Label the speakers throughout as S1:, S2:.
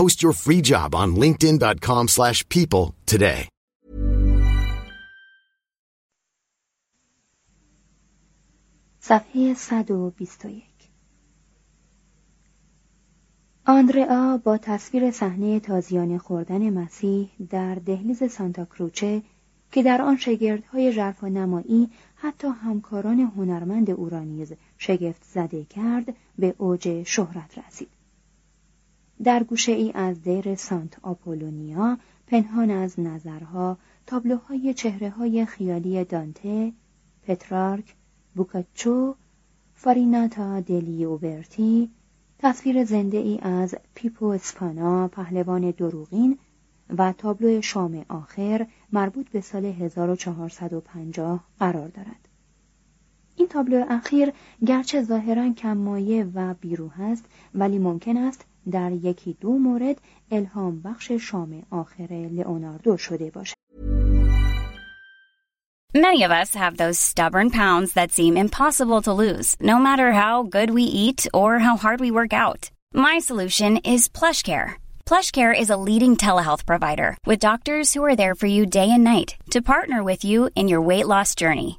S1: Post your free job on linkedin.com/people slash people today.
S2: صفحه 121 آندرا با تصویر صحنه تازیانه خوردن مسیح در دهلیز سانتا کروچه که در آن شگردهای ژرف و نمایی حتی همکاران هنرمند او را نیز شگفت زده کرد به اوج شهرت رسید در گوشه ای از دیر سانت آپولونیا پنهان از نظرها تابلوهای چهره های خیالی دانته پترارک بوکاچو فاریناتا دلی اوبرتی تصویر زنده ای از پیپو اسپانا پهلوان دروغین و تابلو شام آخر مربوط به سال 1450 قرار دارد. این تابلو اخیر گرچه ظاهرا کمایه و بیروح است ولی ممکن است در یکی دو مورد الهام بخش شام آخر لئوناردو شده باشد.
S3: Many of us have those stubborn pounds that seem impossible to lose, no matter how good we eat or how hard we work out. My solution is PlushCare. PlushCare is a leading telehealth provider with doctors who are there for you day and night to partner with you in your weight loss journey.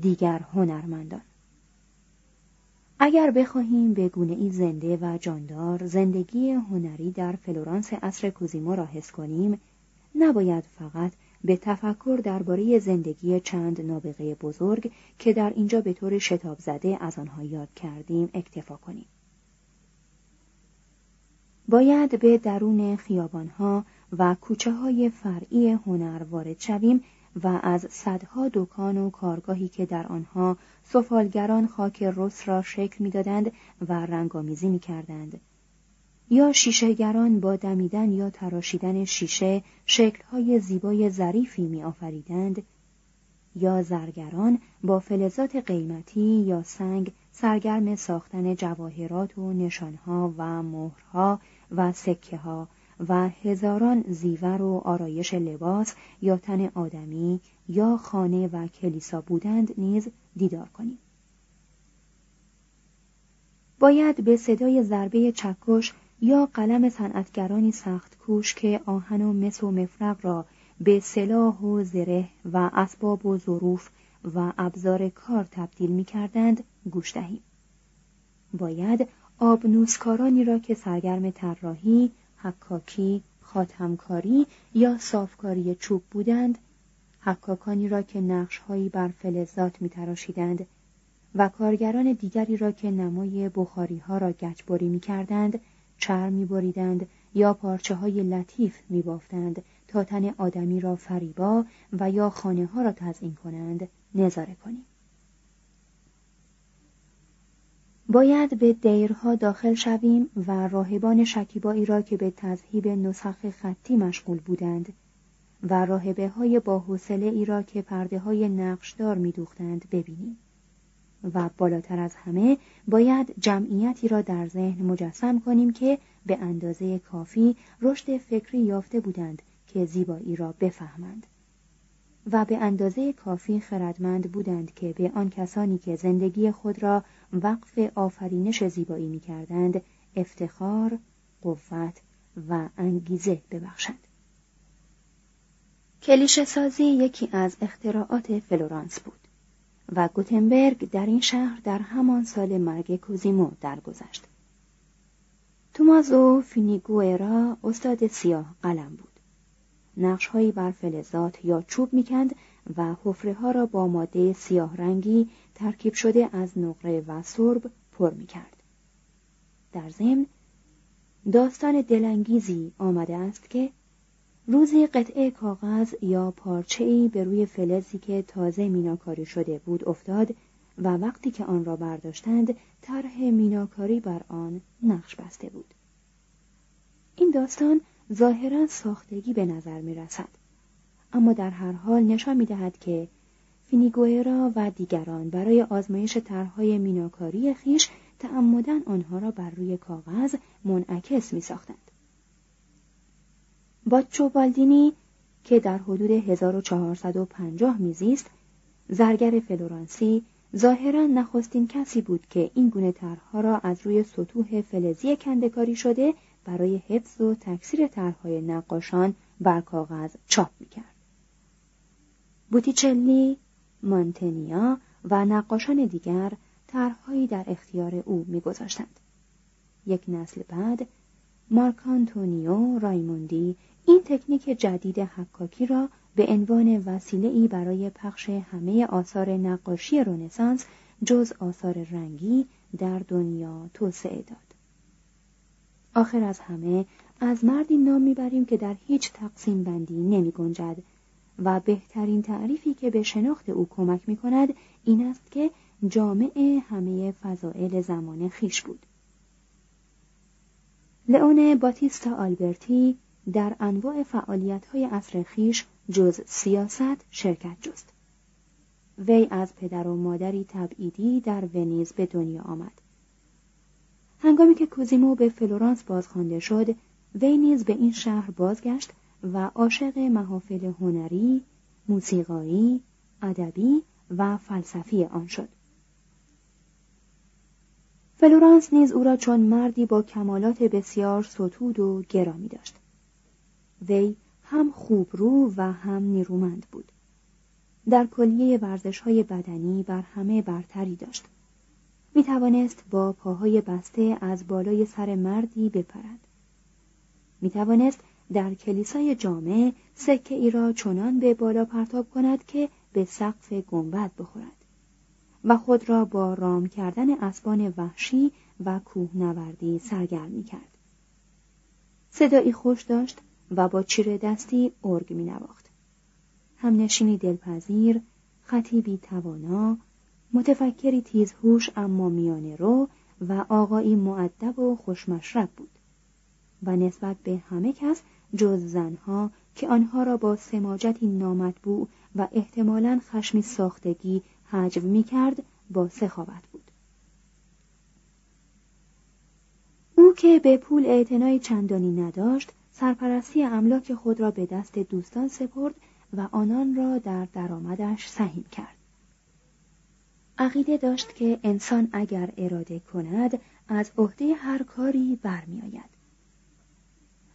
S2: دیگر هنرمندان. اگر بخواهیم به گونه ای زنده و جاندار زندگی هنری در فلورانس عصر کوزیمو را حس کنیم نباید فقط به تفکر درباره زندگی چند نابغه بزرگ که در اینجا به طور شتاب زده از آنها یاد کردیم اکتفا کنیم. باید به درون خیابانها و کوچه های فرعی هنر وارد شویم و از صدها دکان و کارگاهی که در آنها سفالگران خاک رس را شکل می‌دادند و رنگامیزی می‌کردند. یا شیشهگران با دمیدن یا تراشیدن شیشه شکلهای زیبای ظریفی میآفریدند یا زرگران با فلزات قیمتی یا سنگ سرگرم ساختن جواهرات و نشانها و مهرها و سکه ها و هزاران زیور و آرایش لباس یا تن آدمی یا خانه و کلیسا بودند نیز دیدار کنیم باید به صدای ضربه چکش یا قلم صنعتگرانی سخت کوش که آهن و مس و مفرق را به سلاح و زره و اسباب و ظروف و ابزار کار تبدیل می کردند گوش دهیم. باید آبنوسکارانی را که سرگرم طراحی، حکاکی، خاتمکاری یا صافکاری چوب بودند حکاکانی را که نقشهایی بر فلزات میتراشیدند و کارگران دیگری را که نمای بخاری ها را گچبری می کردند، چرم می بریدند یا پارچه های لطیف می بافتند تا تن آدمی را فریبا و یا خانه ها را تزئین کنند نظاره کنیم. باید به دیرها داخل شویم و راهبان شکیبایی را که به تذهیب نسخ خطی مشغول بودند و راهبه های با ای را که پرده های نقشدار می دوختند ببینیم. و بالاتر از همه باید جمعیتی را در ذهن مجسم کنیم که به اندازه کافی رشد فکری یافته بودند که زیبایی را بفهمند و به اندازه کافی خردمند بودند که به آن کسانی که زندگی خود را وقف آفرینش زیبایی می کردند افتخار، قوت و انگیزه ببخشند. کلیشه سازی یکی از اختراعات فلورانس بود. و گوتنبرگ در این شهر در همان سال مرگ کوزیمو درگذشت. تومازو فینیگوئرا استاد سیاه قلم بود. نقشهایی بر فلزات یا چوب می‌کند و حفره ها را با ماده سیاه رنگی ترکیب شده از نقره و سرب پر می‌کرد. در ضمن داستان دلانگیزی آمده است که روزی قطعه کاغذ یا پارچه‌ای به روی فلزی که تازه میناکاری شده بود افتاد و وقتی که آن را برداشتند طرح میناکاری بر آن نقش بسته بود این داستان ظاهرا ساختگی به نظر می رسد. اما در هر حال نشان می دهد که فینیگوئرا و دیگران برای آزمایش طرحهای میناکاری خیش تعمدن آنها را بر روی کاغذ منعکس می ساختند. باچو بالدینی که در حدود 1450 میزیست زرگر فلورانسی ظاهرا نخستین کسی بود که این گونه طرحها را از روی سطوح فلزی کندکاری شده برای حفظ و تکثیر طرحهای نقاشان بر کاغذ چاپ می‌کرد بوتیچلی مانتنیا و نقاشان دیگر طرحهایی در اختیار او میگذاشتند یک نسل بعد مارکانتونیو رایموندی این تکنیک جدید حکاکی را به عنوان وسیله ای برای پخش همه آثار نقاشی رنسانس جز آثار رنگی در دنیا توسعه داد. آخر از همه از مردی نام می‌بریم که در هیچ تقسیم بندی نمی گنجد و بهترین تعریفی که به شناخت او کمک می کند این است که جامعه همه فضائل زمان خیش بود. لئون باتیستا آلبرتی در انواع فعالیت های عصر خویش جز سیاست شرکت جست. وی از پدر و مادری تبعیدی در ونیز به دنیا آمد. هنگامی که کوزیمو به فلورانس بازخوانده شد، وی نیز به این شهر بازگشت و عاشق محافل هنری، موسیقایی، ادبی و فلسفی آن شد. فلورانس نیز او را چون مردی با کمالات بسیار ستود و گرامی داشت. وی هم خوب رو و هم نیرومند بود. در کلیه ورزش های بدنی بر همه برتری داشت. می توانست با پاهای بسته از بالای سر مردی بپرد. می توانست در کلیسای جامع سکه ای را چنان به بالا پرتاب کند که به سقف گنبد بخورد و خود را با رام کردن اسبان وحشی و کوهنوردی سرگرم می کرد. صدایی خوش داشت و با چیره دستی ارگ می نواخت. همنشینی دلپذیر، خطیبی توانا، متفکری تیزهوش اما میانه رو و آقایی معدب و خوشمشرب بود و نسبت به همه کس جز زنها که آنها را با سماجتی نامطبوع و احتمالا خشمی ساختگی حجو می کرد با سخاوت بود. او که به پول اعتنای چندانی نداشت سرپرستی املاک خود را به دست دوستان سپرد و آنان را در درآمدش سهیم کرد عقیده داشت که انسان اگر اراده کند از عهده هر کاری برمیآید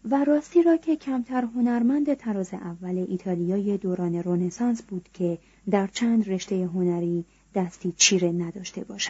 S2: و راستی را که کمتر هنرمند تراز اول ایتالیای دوران رونسانس بود که در چند رشته هنری دستی چیره نداشته باشد.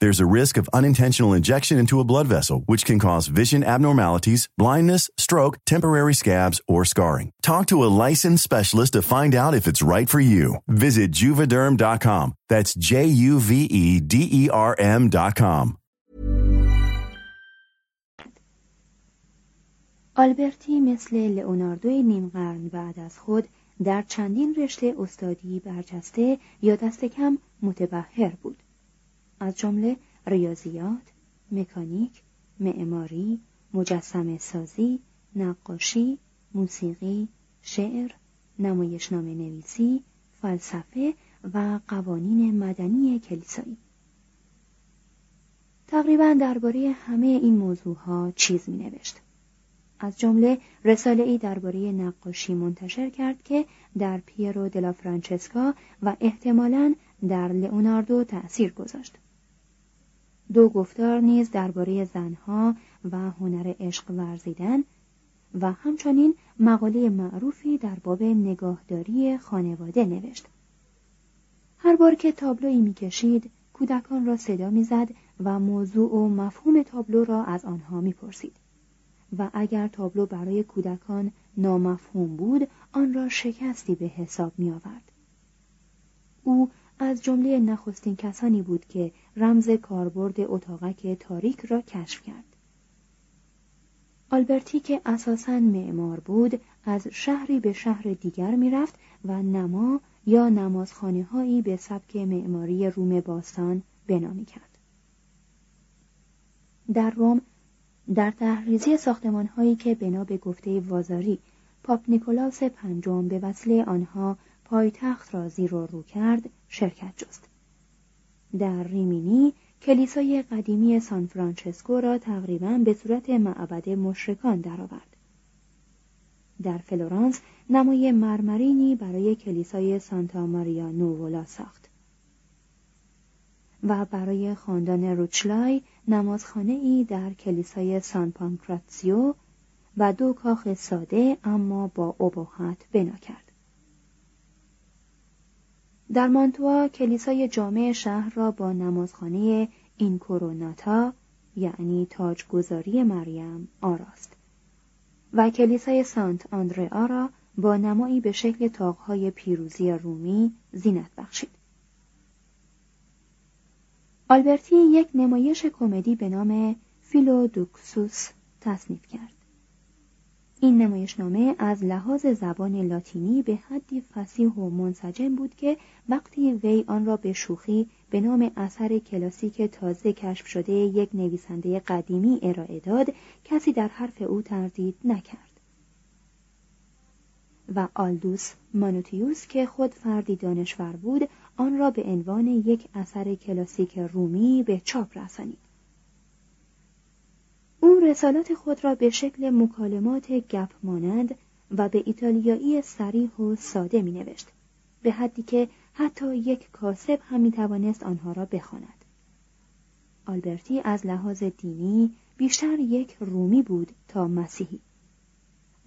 S4: There's a risk of unintentional injection into a blood vessel, which can cause vision abnormalities, blindness, stroke, temporary scabs, or scarring. Talk to a licensed specialist to find out if it's right for you. Visit juvederm.com. That's J U V E D E R M.com.
S2: آلبرتی مثل لئوناردوی نیم قرن بعد از خود در چندین رشته استادی برجسته یا دست کم متبهر بود. از جمله ریاضیات، مکانیک، معماری، مجسم سازی، نقاشی، موسیقی، شعر، نمایشنامه نویسی، فلسفه و قوانین مدنی کلیسایی. تقریبا درباره همه این موضوعها چیز می نوشت. از جمله رساله ای درباره نقاشی منتشر کرد که در پیرو دلا فرانچسکا و احتمالاً در لئوناردو تأثیر گذاشت. دو گفتار نیز درباره زنها و هنر عشق ورزیدن و همچنین مقاله معروفی در باب نگاهداری خانواده نوشت. هر بار که تابلویی می‌کشید کودکان را صدا می‌زد و موضوع و مفهوم تابلو را از آنها می‌پرسید و اگر تابلو برای کودکان نامفهوم بود آن را شکستی به حساب می آورد. او از جمله نخستین کسانی بود که رمز کاربرد اتاقک تاریک را کشف کرد. آلبرتی که اساساً معمار بود از شهری به شهر دیگر می‌رفت و نما یا نمازخانه هایی به سبک معماری روم باستان بنا کرد. در روم در تحریزی ساختمان هایی که بنا به گفته وازاری پاپ نیکولاس پنجم به وسیله آنها پایتخت را زیر و رو کرد شرکت جست. در ریمینی کلیسای قدیمی سان فرانچسکو را تقریبا به صورت معبد مشرکان درآورد. در فلورانس نمای مرمرینی برای کلیسای سانتا ماریا نوولا ساخت. و برای خاندان روچلای نمازخانه ای در کلیسای سان پانکراتسیو و دو کاخ ساده اما با ابهت بنا کرد. در مانتوا کلیسای جامع شهر را با نمازخانه اینکوروناتا یعنی تاجگذاری مریم آراست و کلیسای سانت آندریا را با نمایی به شکل تاقهای پیروزی رومی زینت بخشید. آلبرتی یک نمایش کمدی به نام فیلودوکسوس تصنیف کرد. این نمایشنامه از لحاظ زبان لاتینی به حدی فسیح و منسجم بود که وقتی وی آن را به شوخی به نام اثر کلاسیک تازه کشف شده یک نویسنده قدیمی ارائه داد کسی در حرف او تردید نکرد. و آلدوس مانوتیوس که خود فردی دانشور بود آن را به عنوان یک اثر کلاسیک رومی به چاپ رسانید. رسالات خود را به شکل مکالمات گپ مانند و به ایتالیایی سریح و ساده می نوشت به حدی که حتی یک کاسب هم می توانست آنها را بخواند. آلبرتی از لحاظ دینی بیشتر یک رومی بود تا مسیحی.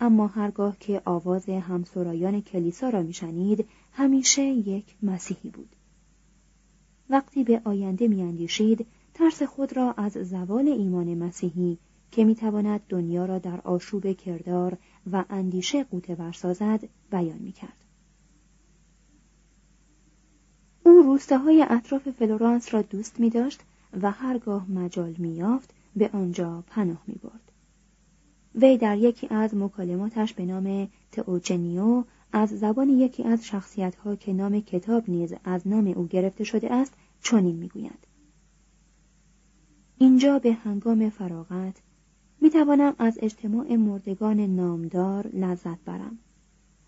S2: اما هرگاه که آواز همسرایان کلیسا را میشنید همیشه یک مسیحی بود وقتی به آینده میاندیشید ترس خود را از زوال ایمان مسیحی که می‌تواند دنیا را در آشوب کردار و اندیشه قوطه ورسازد بیان می‌کرد او روستاهای اطراف فلورانس را دوست می داشت و هرگاه مجال میافت به آنجا پناه می برد. وی در یکی از مکالماتش به نام تئوجنیو از زبان یکی از شخصیتها که نام کتاب نیز از نام او گرفته شده است چنین می‌گویند اینجا به هنگام فراغت می توانم از اجتماع مردگان نامدار لذت برم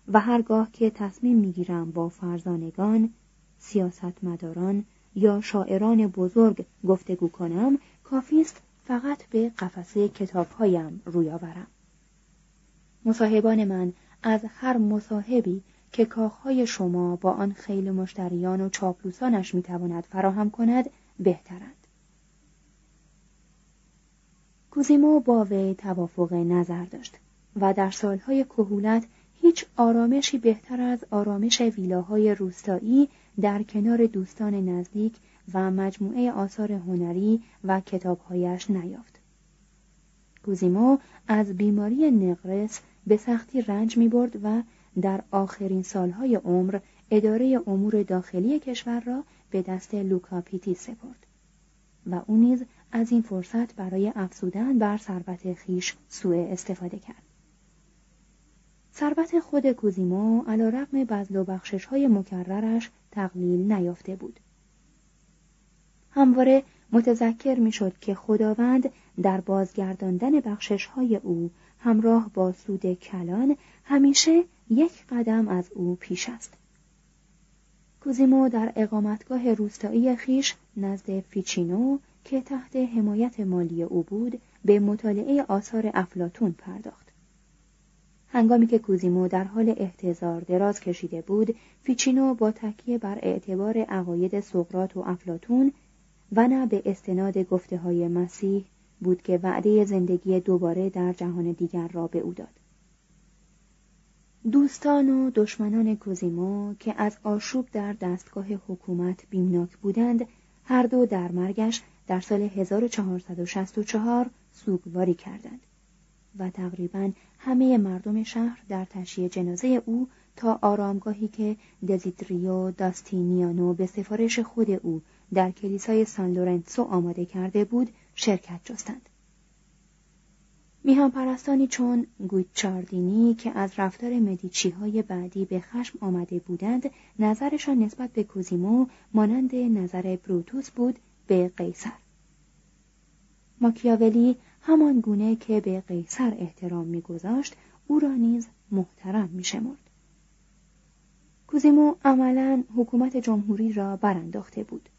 S2: و هرگاه که تصمیم می گیرم با فرزانگان، سیاستمداران یا شاعران بزرگ گفتگو کنم کافی است فقط به قفسه کتابهایم روی آورم. مصاحبان من از هر مصاحبی که کاخهای شما با آن خیل مشتریان و چاپلوسانش می‌تواند فراهم کند بهترند. کوزیمو با وی توافق نظر داشت و در سالهای کهولت هیچ آرامشی بهتر از آرامش ویلاهای روستایی در کنار دوستان نزدیک و مجموعه آثار هنری و کتابهایش نیافت. کوزیمو از بیماری نقرس به سختی رنج می برد و در آخرین سالهای عمر اداره امور داخلی کشور را به دست لوکا پیتی سپرد و او نیز از این فرصت برای افزودن بر ثروت خیش سوء استفاده کرد. ثروت خود کوزیمو علا رقم بزل و بخشش های مکررش تقلیل نیافته بود. همواره متذکر می‌شد که خداوند در بازگرداندن بخشش های او همراه با سود کلان همیشه یک قدم از او پیش است. کوزیمو در اقامتگاه روستایی خیش نزد فیچینو که تحت حمایت مالی او بود به مطالعه آثار افلاتون پرداخت. هنگامی که کوزیمو در حال احتضار دراز کشیده بود، فیچینو با تکیه بر اعتبار عقاید سقرات و افلاتون و نه به استناد گفته های مسیح بود که وعده زندگی دوباره در جهان دیگر را به او داد. دوستان و دشمنان کوزیمو که از آشوب در دستگاه حکومت بیمناک بودند هر دو در مرگش در سال 1464 سوگواری کردند و تقریبا همه مردم شهر در تشییع جنازه او تا آرامگاهی که دزیدریو داستینیانو به سفارش خود او در کلیسای سان لورنسو آماده کرده بود شرکت جستند. میهن پرستانی چون گوچاردینی که از رفتار مدیچی های بعدی به خشم آمده بودند نظرشان نسبت به کوزیمو مانند نظر بروتوس بود به قیصر. ماکیاولی همان گونه که به قیصر احترام میگذاشت او را نیز محترم میشمرد. کوزیمو عملا حکومت جمهوری را برانداخته بود.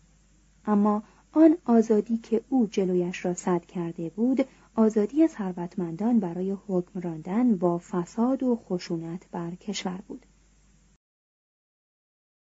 S2: اما آن آزادی که او جلویش را صد کرده بود آزادی ثروتمندان برای حکم راندن با فساد و خشونت بر کشور بود.